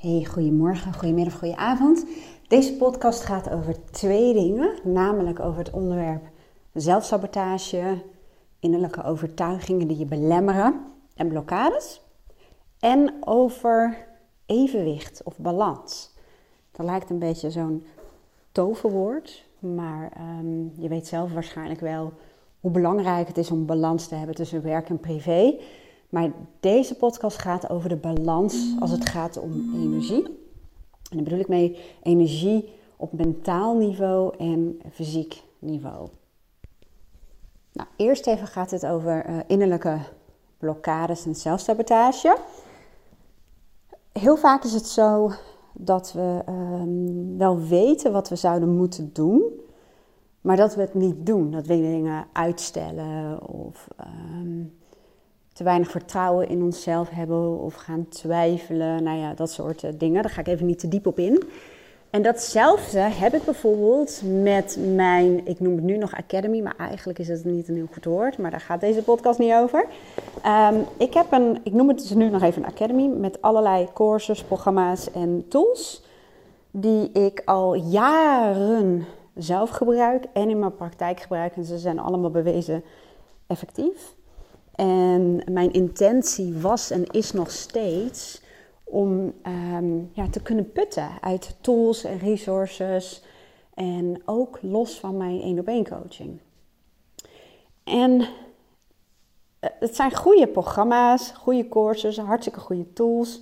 Hey, goedemorgen, goedemiddag, goedenavond. Deze podcast gaat over twee dingen, namelijk over het onderwerp zelfsabotage, innerlijke overtuigingen die je belemmeren en blokkades, en over evenwicht of balans. Dat lijkt een beetje zo'n toverwoord, maar um, je weet zelf waarschijnlijk wel hoe belangrijk het is om balans te hebben tussen werk en privé. Maar deze podcast gaat over de balans als het gaat om energie. En daar bedoel ik mee energie op mentaal niveau en fysiek niveau. Nou, eerst even gaat het over uh, innerlijke blokkades en zelfsabotage. Heel vaak is het zo dat we um, wel weten wat we zouden moeten doen, maar dat we het niet doen. Dat we dingen uitstellen of um, te weinig vertrouwen in onszelf hebben of gaan twijfelen. Nou ja, dat soort eh, dingen. Daar ga ik even niet te diep op in. En datzelfde heb ik bijvoorbeeld met mijn, ik noem het nu nog Academy, maar eigenlijk is het niet een heel goed woord, maar daar gaat deze podcast niet over. Um, ik heb een, ik noem het dus nu nog even een Academy met allerlei courses, programma's en tools die ik al jaren zelf gebruik en in mijn praktijk gebruik. En ze zijn allemaal bewezen effectief. En mijn intentie was en is nog steeds om um, ja, te kunnen putten uit tools en resources. En ook los van mijn één op één coaching. En eh, het zijn goede programma's, goede courses, hartstikke goede tools.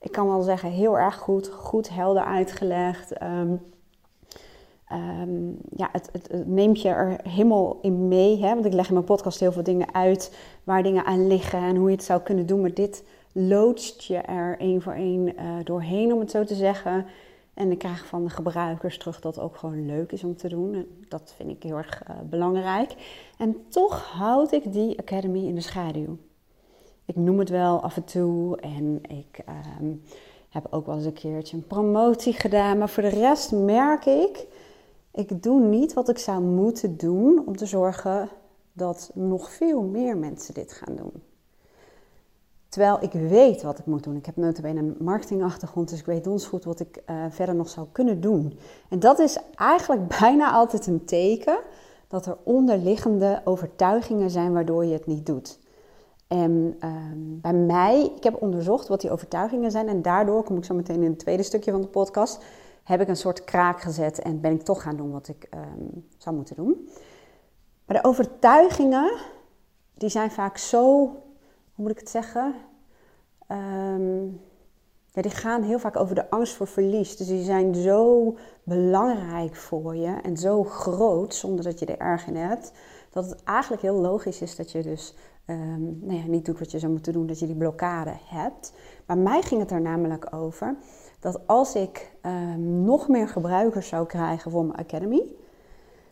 Ik kan wel zeggen, heel erg goed, goed helder uitgelegd. Um, um, ja, het, het, neemt je er helemaal in mee. Hè? Want ik leg in mijn podcast heel veel dingen uit waar dingen aan liggen en hoe je het zou kunnen doen. Maar dit loodst je er één voor één uh, doorheen, om het zo te zeggen. En ik krijg van de gebruikers terug dat het ook gewoon leuk is om te doen. En dat vind ik heel erg uh, belangrijk. En toch houd ik die Academy in de schaduw. Ik noem het wel af en toe en ik um, heb ook wel eens een keertje een promotie gedaan. Maar voor de rest merk ik ik doe niet wat ik zou moeten doen om te zorgen dat nog veel meer mensen dit gaan doen. Terwijl ik weet wat ik moet doen. Ik heb notabene een marketingachtergrond, dus ik weet ons goed wat ik uh, verder nog zou kunnen doen. En dat is eigenlijk bijna altijd een teken dat er onderliggende overtuigingen zijn waardoor je het niet doet. En uh, bij mij, ik heb onderzocht wat die overtuigingen zijn en daardoor kom ik zo meteen in het tweede stukje van de podcast heb ik een soort kraak gezet en ben ik toch gaan doen wat ik um, zou moeten doen. Maar de overtuigingen, die zijn vaak zo, hoe moet ik het zeggen? Um, ja, die gaan heel vaak over de angst voor verlies. Dus die zijn zo belangrijk voor je en zo groot, zonder dat je er erg in hebt, dat het eigenlijk heel logisch is dat je dus um, nou ja, niet doet wat je zou moeten doen, dat je die blokkade hebt. Maar mij ging het er namelijk over dat als ik um, nog meer gebruikers zou krijgen voor mijn Academy,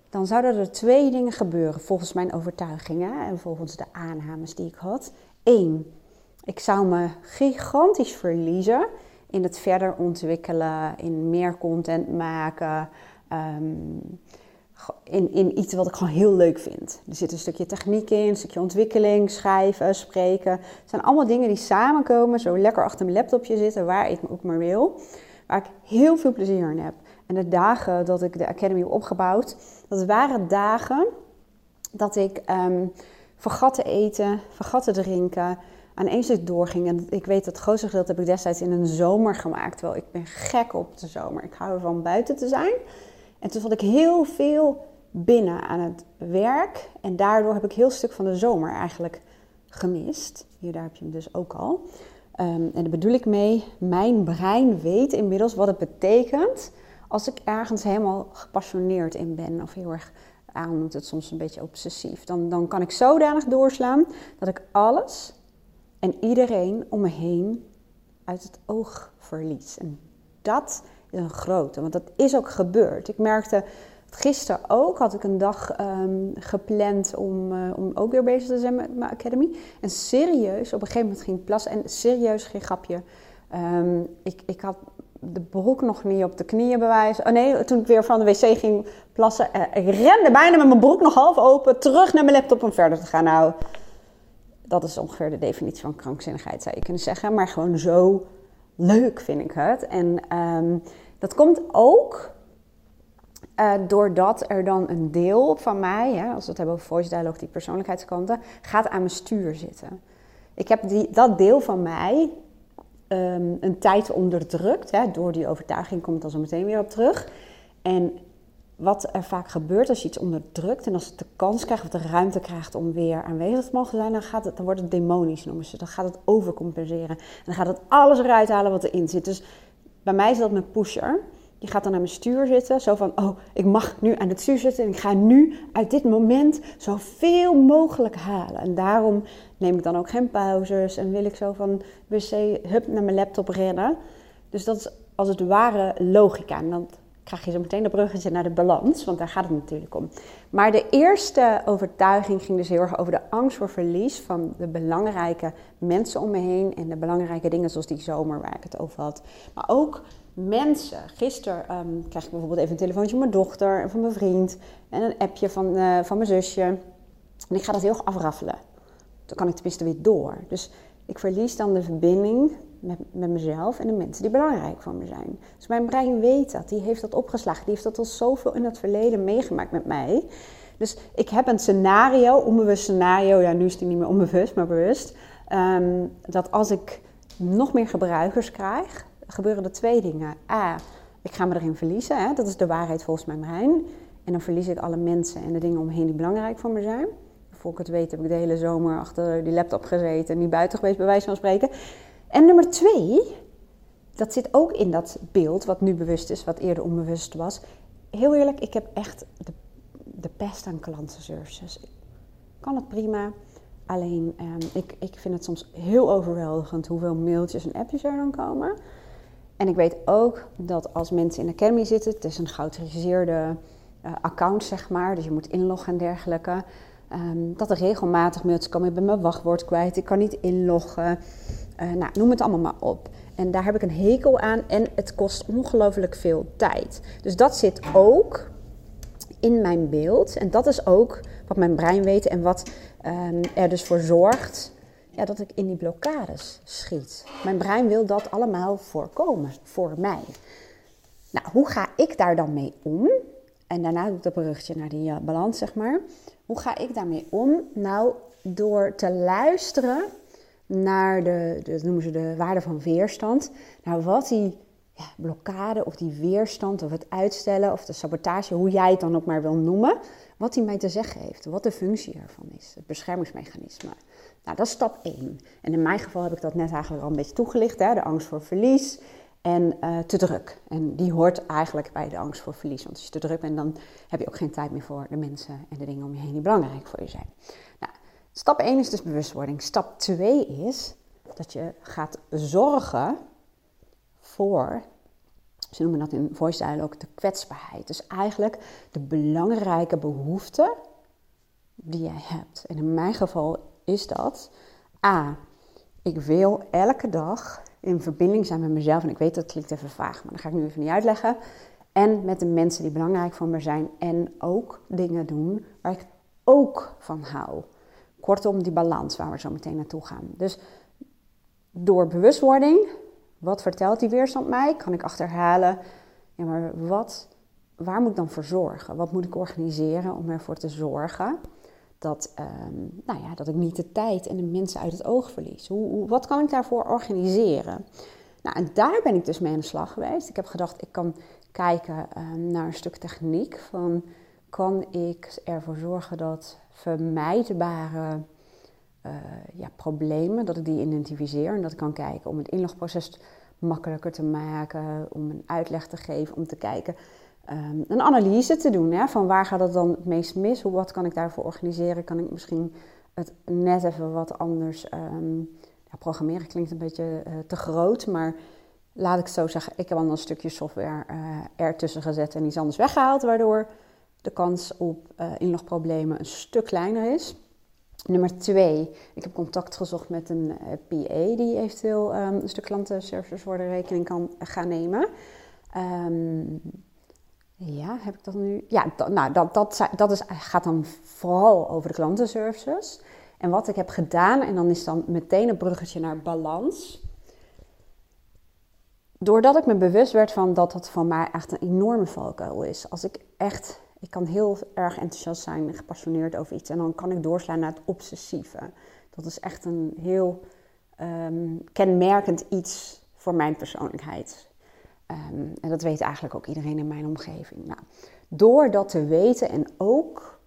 dan zouden er twee dingen gebeuren volgens mijn overtuigingen en volgens de aannames die ik had. Eén, ik zou me gigantisch verliezen in het verder ontwikkelen, in meer content maken, um, in, iets wat ik gewoon heel leuk vind. Er zit een stukje techniek in, een stukje ontwikkeling, schrijven, spreken. Het zijn allemaal dingen die samenkomen, zo lekker achter mijn laptopje zitten, waar ik ook maar wil. Waar ik heel veel plezier in heb. En de dagen dat ik de Academy heb opgebouwd, dat waren dagen dat ik um, vergat te eten, vergat te drinken, aan één stuk doorging. En ik weet dat het grootste gedeelte heb ik destijds in een zomer gemaakt. Terwijl ik ben gek op de zomer. Ik hou ervan buiten te zijn. En toen zat ik heel veel binnen aan het werk. En daardoor heb ik heel stuk van de zomer eigenlijk gemist. Hier, daar heb je hem dus ook al. Um, en daar bedoel ik mee, mijn brein weet inmiddels wat het betekent als ik ergens helemaal gepassioneerd in ben. Of heel erg, aan noemt het soms een beetje obsessief. Dan, dan kan ik zodanig doorslaan dat ik alles en iedereen om me heen uit het oog verlies. En dat een grote. Want dat is ook gebeurd. Ik merkte gisteren ook, had ik een dag um, gepland om, uh, om ook weer bezig te zijn met mijn academy. En serieus, op een gegeven moment ging ik plassen. En serieus, geen grapje. Um, ik, ik had de broek nog niet op de knieën bewijzen. Oh nee, toen ik weer van de wc ging plassen. Uh, ik rende bijna met mijn broek nog half open terug naar mijn laptop om verder te gaan. Nou, dat is ongeveer de definitie van krankzinnigheid, zou je kunnen zeggen. Maar gewoon zo leuk, vind ik het. En ehm, dat komt ook uh, doordat er dan een deel van mij, als we het hebben over voice dialogue, die persoonlijkheidskanten, gaat aan mijn stuur zitten. Ik heb die, dat deel van mij ehm, een tijd onderdrukt. Hè, door die overtuiging komt dan zo meteen weer op terug. En wat er vaak gebeurt als je iets onderdrukt en als het de kans krijgt of de ruimte krijgt om weer aanwezig te mogen zijn, dan, gaat het, dan wordt het demonisch noemen ze. Dan gaat het overcompenseren. En dan gaat het alles eruit halen wat erin zit. Dus bij mij is dat mijn pusher. Die gaat dan aan mijn stuur zitten. Zo van, oh, ik mag nu aan het stuur zitten en ik ga nu uit dit moment zoveel mogelijk halen. En daarom neem ik dan ook geen pauzes en wil ik zo van wc, hup, naar mijn laptop rennen. Dus dat is als het ware logica. En krijg je zo meteen de bruggetje naar de balans, want daar gaat het natuurlijk om. Maar de eerste overtuiging ging dus heel erg over de angst voor verlies van de belangrijke mensen om me heen en de belangrijke dingen zoals die zomer waar ik het over had. Maar ook mensen. Gisteren um, kreeg ik bijvoorbeeld even een telefoontje van mijn dochter en van mijn vriend en een appje van, uh, van mijn zusje. En ik ga dat heel afraffelen. Dan kan ik tenminste weer door. Dus ik verlies dan de verbinding met, met mezelf en de mensen die belangrijk voor me zijn. Dus mijn brein weet dat. Die heeft dat opgeslagen. Die heeft dat al zoveel in het verleden meegemaakt met mij. Dus ik heb een scenario, onbewust scenario. Ja, nu is die niet meer onbewust, maar bewust. Um, dat als ik nog meer gebruikers krijg, gebeuren er twee dingen. A, ik ga me erin verliezen. Hè? Dat is de waarheid volgens mijn brein. En dan verlies ik alle mensen en de dingen omheen die belangrijk voor me zijn. Voor ik het weet heb ik de hele zomer achter die laptop gezeten en niet buiten geweest, bij wijze van spreken. En nummer twee, dat zit ook in dat beeld wat nu bewust is, wat eerder onbewust was. Heel eerlijk, ik heb echt de, de pest aan klantenservices. Ik kan het prima. Alleen, ehm, ik, ik vind het soms heel overweldigend hoeveel mailtjes en appjes er dan komen. En ik weet ook dat als mensen in de Academy zitten, het is een geautoriseerde uh, account, zeg maar, dus je moet inloggen en dergelijke. Um, dat er regelmatig mailtjes komen. Ik ben mijn wachtwoord kwijt, ik kan niet inloggen. Uh, nou, noem het allemaal maar op. En daar heb ik een hekel aan en het kost ongelooflijk veel tijd. Dus dat zit ook in mijn beeld. En dat is ook wat mijn brein weet en wat um, er dus voor zorgt ja, dat ik in die blokkades schiet. Mijn brein wil dat allemaal voorkomen voor mij. Nou, hoe ga ik daar dan mee om? En daarna doe ik dat bruggetje naar die uh, balans, zeg maar. Hoe ga ik daarmee om? Nou, door te luisteren naar de, de noemen ze de waarde van weerstand. Naar wat die ja, blokkade of die weerstand of het uitstellen of de sabotage, hoe jij het dan ook maar wil noemen, wat die mij te zeggen heeft, wat de functie ervan is, het beschermingsmechanisme. Nou, dat is stap 1. En in mijn geval heb ik dat net eigenlijk al een beetje toegelicht, hè? de angst voor verlies en uh, te druk. En die hoort eigenlijk bij de angst voor verlies, want als je te druk bent, dan heb je ook geen tijd meer voor de mensen en de dingen om je heen die belangrijk voor je zijn. Stap 1 is dus bewustwording. Stap 2 is dat je gaat zorgen voor, ze noemen dat in voice dialogue, de kwetsbaarheid. Dus eigenlijk de belangrijke behoeften die jij hebt. En in mijn geval is dat A. Ik wil elke dag in verbinding zijn met mezelf. En ik weet dat klinkt even vaag, maar dat ga ik nu even niet uitleggen. En met de mensen die belangrijk voor me zijn. En ook dingen doen waar ik ook van hou. Kortom, die balans waar we zo meteen naartoe gaan. Dus door bewustwording, wat vertelt die weerstand mij? Kan ik achterhalen, ja, maar wat, waar moet ik dan voor zorgen? Wat moet ik organiseren om ervoor te zorgen dat, ehm, nou ja, dat ik niet de tijd en de mensen uit het oog verlies. Hoe, wat kan ik daarvoor organiseren? Nou, en daar ben ik dus mee aan de slag geweest. Ik heb gedacht, ik kan kijken ehm, naar een stuk techniek. Van, kan ik ervoor zorgen dat vermijdbare uh, ja, problemen, dat ik die identificeer. En dat ik kan kijken om het inlogproces makkelijker te maken, om een uitleg te geven, om te kijken um, een analyse te doen. Hè, van waar gaat het dan het meest mis? Hoe, wat kan ik daarvoor organiseren? Kan ik misschien het net even wat anders um, ja, programmeren? Klinkt een beetje uh, te groot, maar laat ik zo zeggen. Ik heb dan een stukje software uh, ertussen gezet en iets anders weggehaald, waardoor de kans op uh, inlogproblemen een stuk kleiner is. Nummer twee, ik heb contact gezocht met een PA die eventueel um, stuk klantenservices voor de rekening kan gaan nemen. Um, ja, heb ik dat nu? Ja, nou, dat, dat, dat is, gaat dan vooral over de klantenservices. En wat ik heb gedaan, en dan is dan meteen een bruggetje naar balans. doordat ik me bewust werd van dat dat van mij echt een enorme valkuil is. Als ik echt, ik kan heel erg enthousiast zijn, gepassioneerd over iets en dan kan ik doorslaan naar het obsessieve. Dat is echt een heel ehm, kenmerkend iets voor mijn persoonlijkheid. Ehm, en dat weet eigenlijk ook iedereen in mijn omgeving. Nou, door dat te weten en ook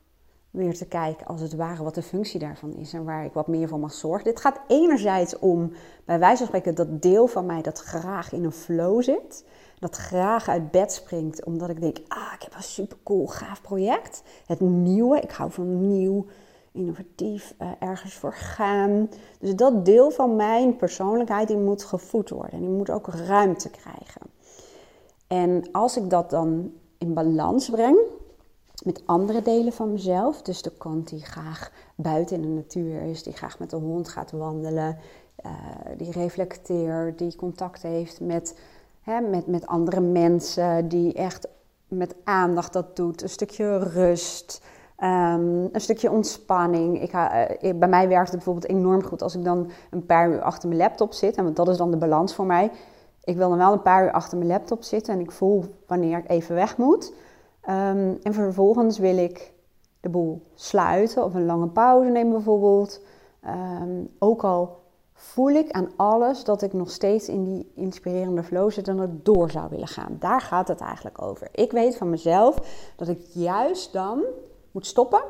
weer te kijken als het ware wat de functie daarvan is en waar ik wat meer voor mag zorgen. Dit gaat enerzijds om, bij wijze van spreken, dat deel van mij dat graag in een flow zit. Dat graag uit bed springt omdat ik denk, ah, ik heb een super cool, gaaf project. Het nieuwe, ik hou van nieuw, innovatief, uh, ergens voor gaan. Dus dat deel van mijn persoonlijkheid, die moet gevoed worden. En die moet ook ruimte krijgen. En als ik dat dan in balans breng met andere delen van mezelf, dus de kant die graag buiten in de natuur is, die graag met de hond gaat wandelen, uh, die reflecteert, die contact heeft met, met, met andere mensen, die echt met aandacht dat doet, een stukje rust. Um, een stukje ontspanning. Ik, uh, bij mij werkt het bijvoorbeeld enorm goed als ik dan een paar uur achter mijn laptop zit. En dat is dan de balans voor mij ik wil dan wel een paar uur achter mijn laptop zitten en ik voel wanneer ik even weg moet. Um, en vervolgens wil ik de boel sluiten of een lange pauze nemen bijvoorbeeld. Um, ook al voel ik aan alles dat ik nog steeds in die inspirerende flow zit en ik door zou willen gaan. Daar gaat het eigenlijk over. Ik weet van mezelf dat ik juist dan moet stoppen,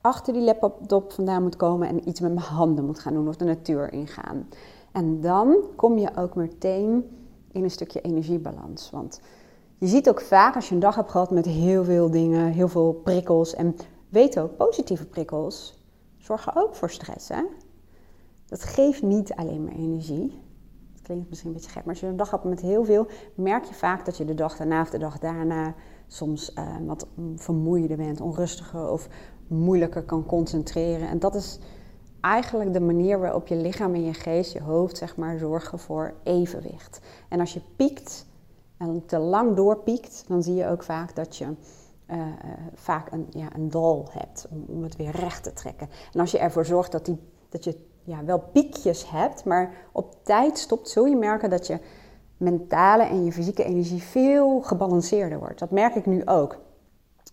achter die laptop vandaan moet komen en iets met mijn handen moet gaan doen of de natuur ingaan. En dan kom je ook meteen in een stukje energiebalans. Want je ziet ook vaak als je een dag hebt gehad met heel veel dingen, heel veel prikkels. En weet ook, positieve prikkels zorgen ook voor stress. Hè? Dat geeft niet alleen maar energie. Dat klinkt misschien een beetje gek, maar als je een dag hebt met heel veel, merk je vaak dat je de dag daarna of de dag daarna soms uh, wat vermoeider bent, onrustiger of moeilijker kan concentreren. En dat is eigenlijk de manier waarop je lichaam en je geest, je hoofd, zeg maar, zorgen voor evenwicht. En als je piekt en te lang doorpiekt, dan zie je ook vaak dat je uh, vaak een, ja, een dal hebt om, om, het weer recht te trekken. En als je ervoor zorgt dat, die, dat je ja, wel piekjes hebt, maar op tijd stopt, zul je merken dat je mentale en je fysieke energie veel gebalanceerder wordt. Dat merk ik nu ook.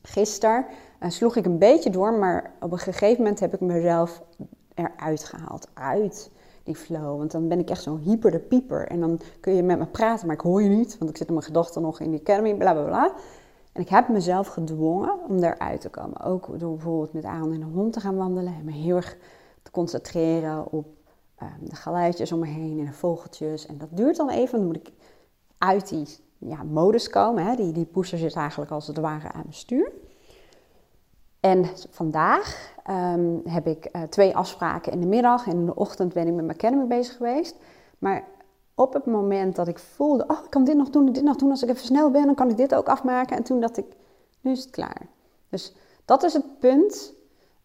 Gisteren uh, sloeg ik een beetje door, maar op een gegeven moment heb ik mezelf eruit gehaald. Uit die flow. Want dan ben ik echt zo'n hyper de pieper. En dan kun je met me praten, maar ik hoor je niet. Want ik zit in mijn gedachten nog in die academy, bla bla bla. En ik heb mezelf gedwongen om eruit te komen. Ook door bijvoorbeeld met Aaron en de hond te gaan wandelen. En me heel erg te concentreren op um, de geluidjes om me heen en de vogeltjes. En dat duurt dan even. Dan moet ik uit die ja, modus komen. Hè. Die, die pusher zit eigenlijk als het ware aan mijn stuur. En vandaag um, heb ik uh, twee afspraken in de middag. En in de ochtend ben ik met mijn academy bezig geweest. Maar op het moment dat ik voelde, oh, ik kan dit nog doen, dit nog doen. Als ik even snel ben, dan kan ik dit ook afmaken. En toen dacht ik, nu is het klaar. Dus dat is het punt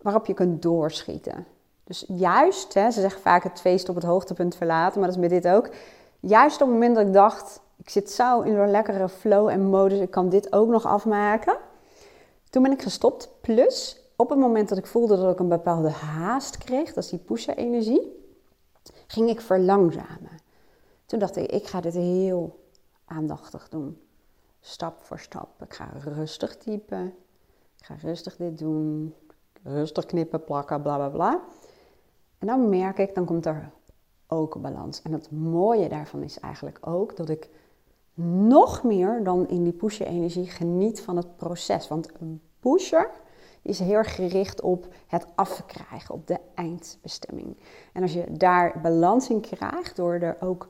waarop je kunt doorschieten. Dus juist, hè, ze zeggen vaak het feest op het hoogtepunt verlaten, maar dat is met dit ook. Juist op het moment dat ik dacht, ik zit zo in een lekkere flow en modus, ik kan dit ook nog afmaken toen ben ik gestopt. Plus, op het moment dat ik voelde dat ik een bepaalde haast kreeg, dat is die pusher-energie, ging ik verlangzamen. Toen dacht ik, ik ga dit heel aandachtig doen. Stap voor stap. Ik ga rustig typen. Ik ga rustig dit doen. Rustig knippen, plakken, bla bla bla. En dan merk ik, dan komt er ook balans. En het mooie daarvan is eigenlijk ook dat ik nog meer dan in die pusher-energie geniet van het proces. Want een pusher is heel gericht op het afkrijgen, op de eindbestemming. En als je daar balans in krijgt door er ook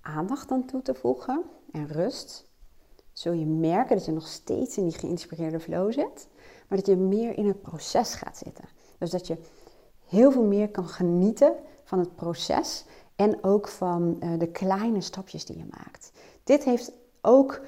aandacht aan toe te voegen en rust, zul je merken dat je nog steeds in die geïnspireerde flow zit, maar dat je meer in het proces gaat zitten. Dus dat je heel veel meer kan genieten van het proces en ook van uh, de kleine stapjes die je maakt. Dit heeft ook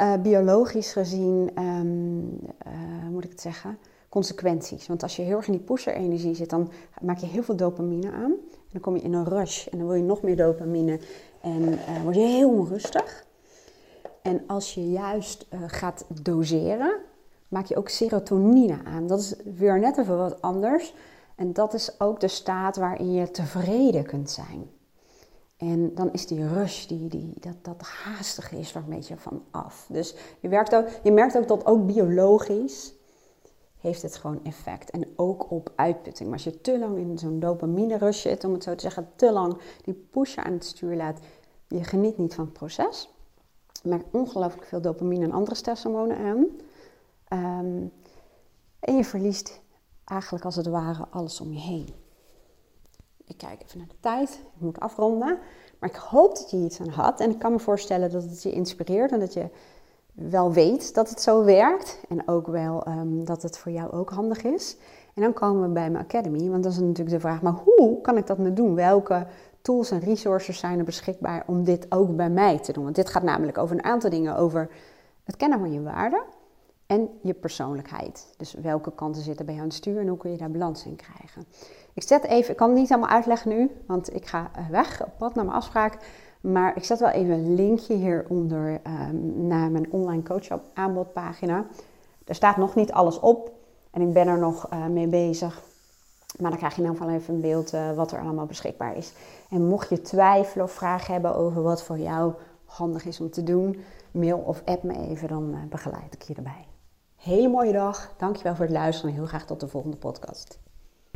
uh, biologisch gezien, um, uh, moet ik het zeggen, consequenties. Want als je heel erg in die pusher-energie zit, dan maak je heel veel dopamine aan. En dan kom je in een rush en dan wil je nog meer dopamine en uh, word je heel onrustig. En als je juist gaat doseren, maak je ook serotonine aan. Dat is weer net even wat anders. En dat is ook de staat waarin je tevreden kunt zijn. En dan is die rush, die, die, dat, dat haastige is er een beetje van af. Dus je, werkt ook, je merkt ook dat ook biologisch heeft het gewoon effect. En ook op uitputting. Maar als je te lang in zo'n dopamine rush zit, om het zo te zeggen, te lang die pusher aan het stuur laat, je geniet niet van het proces. Je merkt ongelooflijk veel dopamine en andere stresshormonen aan. Ehm, en je verliest eigenlijk als het ware alles om je heen. Ik kijk even naar de tijd. Ik moet afronden. Maar ik hoop dat je iets aan had. En ik kan me voorstellen dat het je inspireert en dat je wel weet dat het zo werkt. En ook wel um, dat het voor jou ook handig is. En dan komen we bij mijn Academy. Want dan is natuurlijk de vraag, maar hoe kan ik dat nu doen? Welke tools en resources zijn er beschikbaar om dit ook bij mij te doen? Want dit gaat namelijk over een aantal dingen. Over het kennen van je waarden en je persoonlijkheid. Dus welke kanten zitten bij jou het stuur en hoe kun je daar balans in krijgen. Ik zet even, ik kan het niet allemaal uitleggen nu, want ik ga weg op pad naar mijn afspraak. Maar ik zet wel even een linkje hieronder um, naar mijn online coach aanbodpagina. Er staat nog niet alles op en ik ben er nog uh, mee bezig. Maar dan krijg je in ieder geval even een beeld uh, wat er allemaal beschikbaar is. En mocht je twijfelen of vragen hebben over wat voor jou handig is om te doen, mail of app me even, dan begeleid ik je erbij. Hele mooie dag. Dankjewel voor het luisteren en heel graag tot de volgende podcast.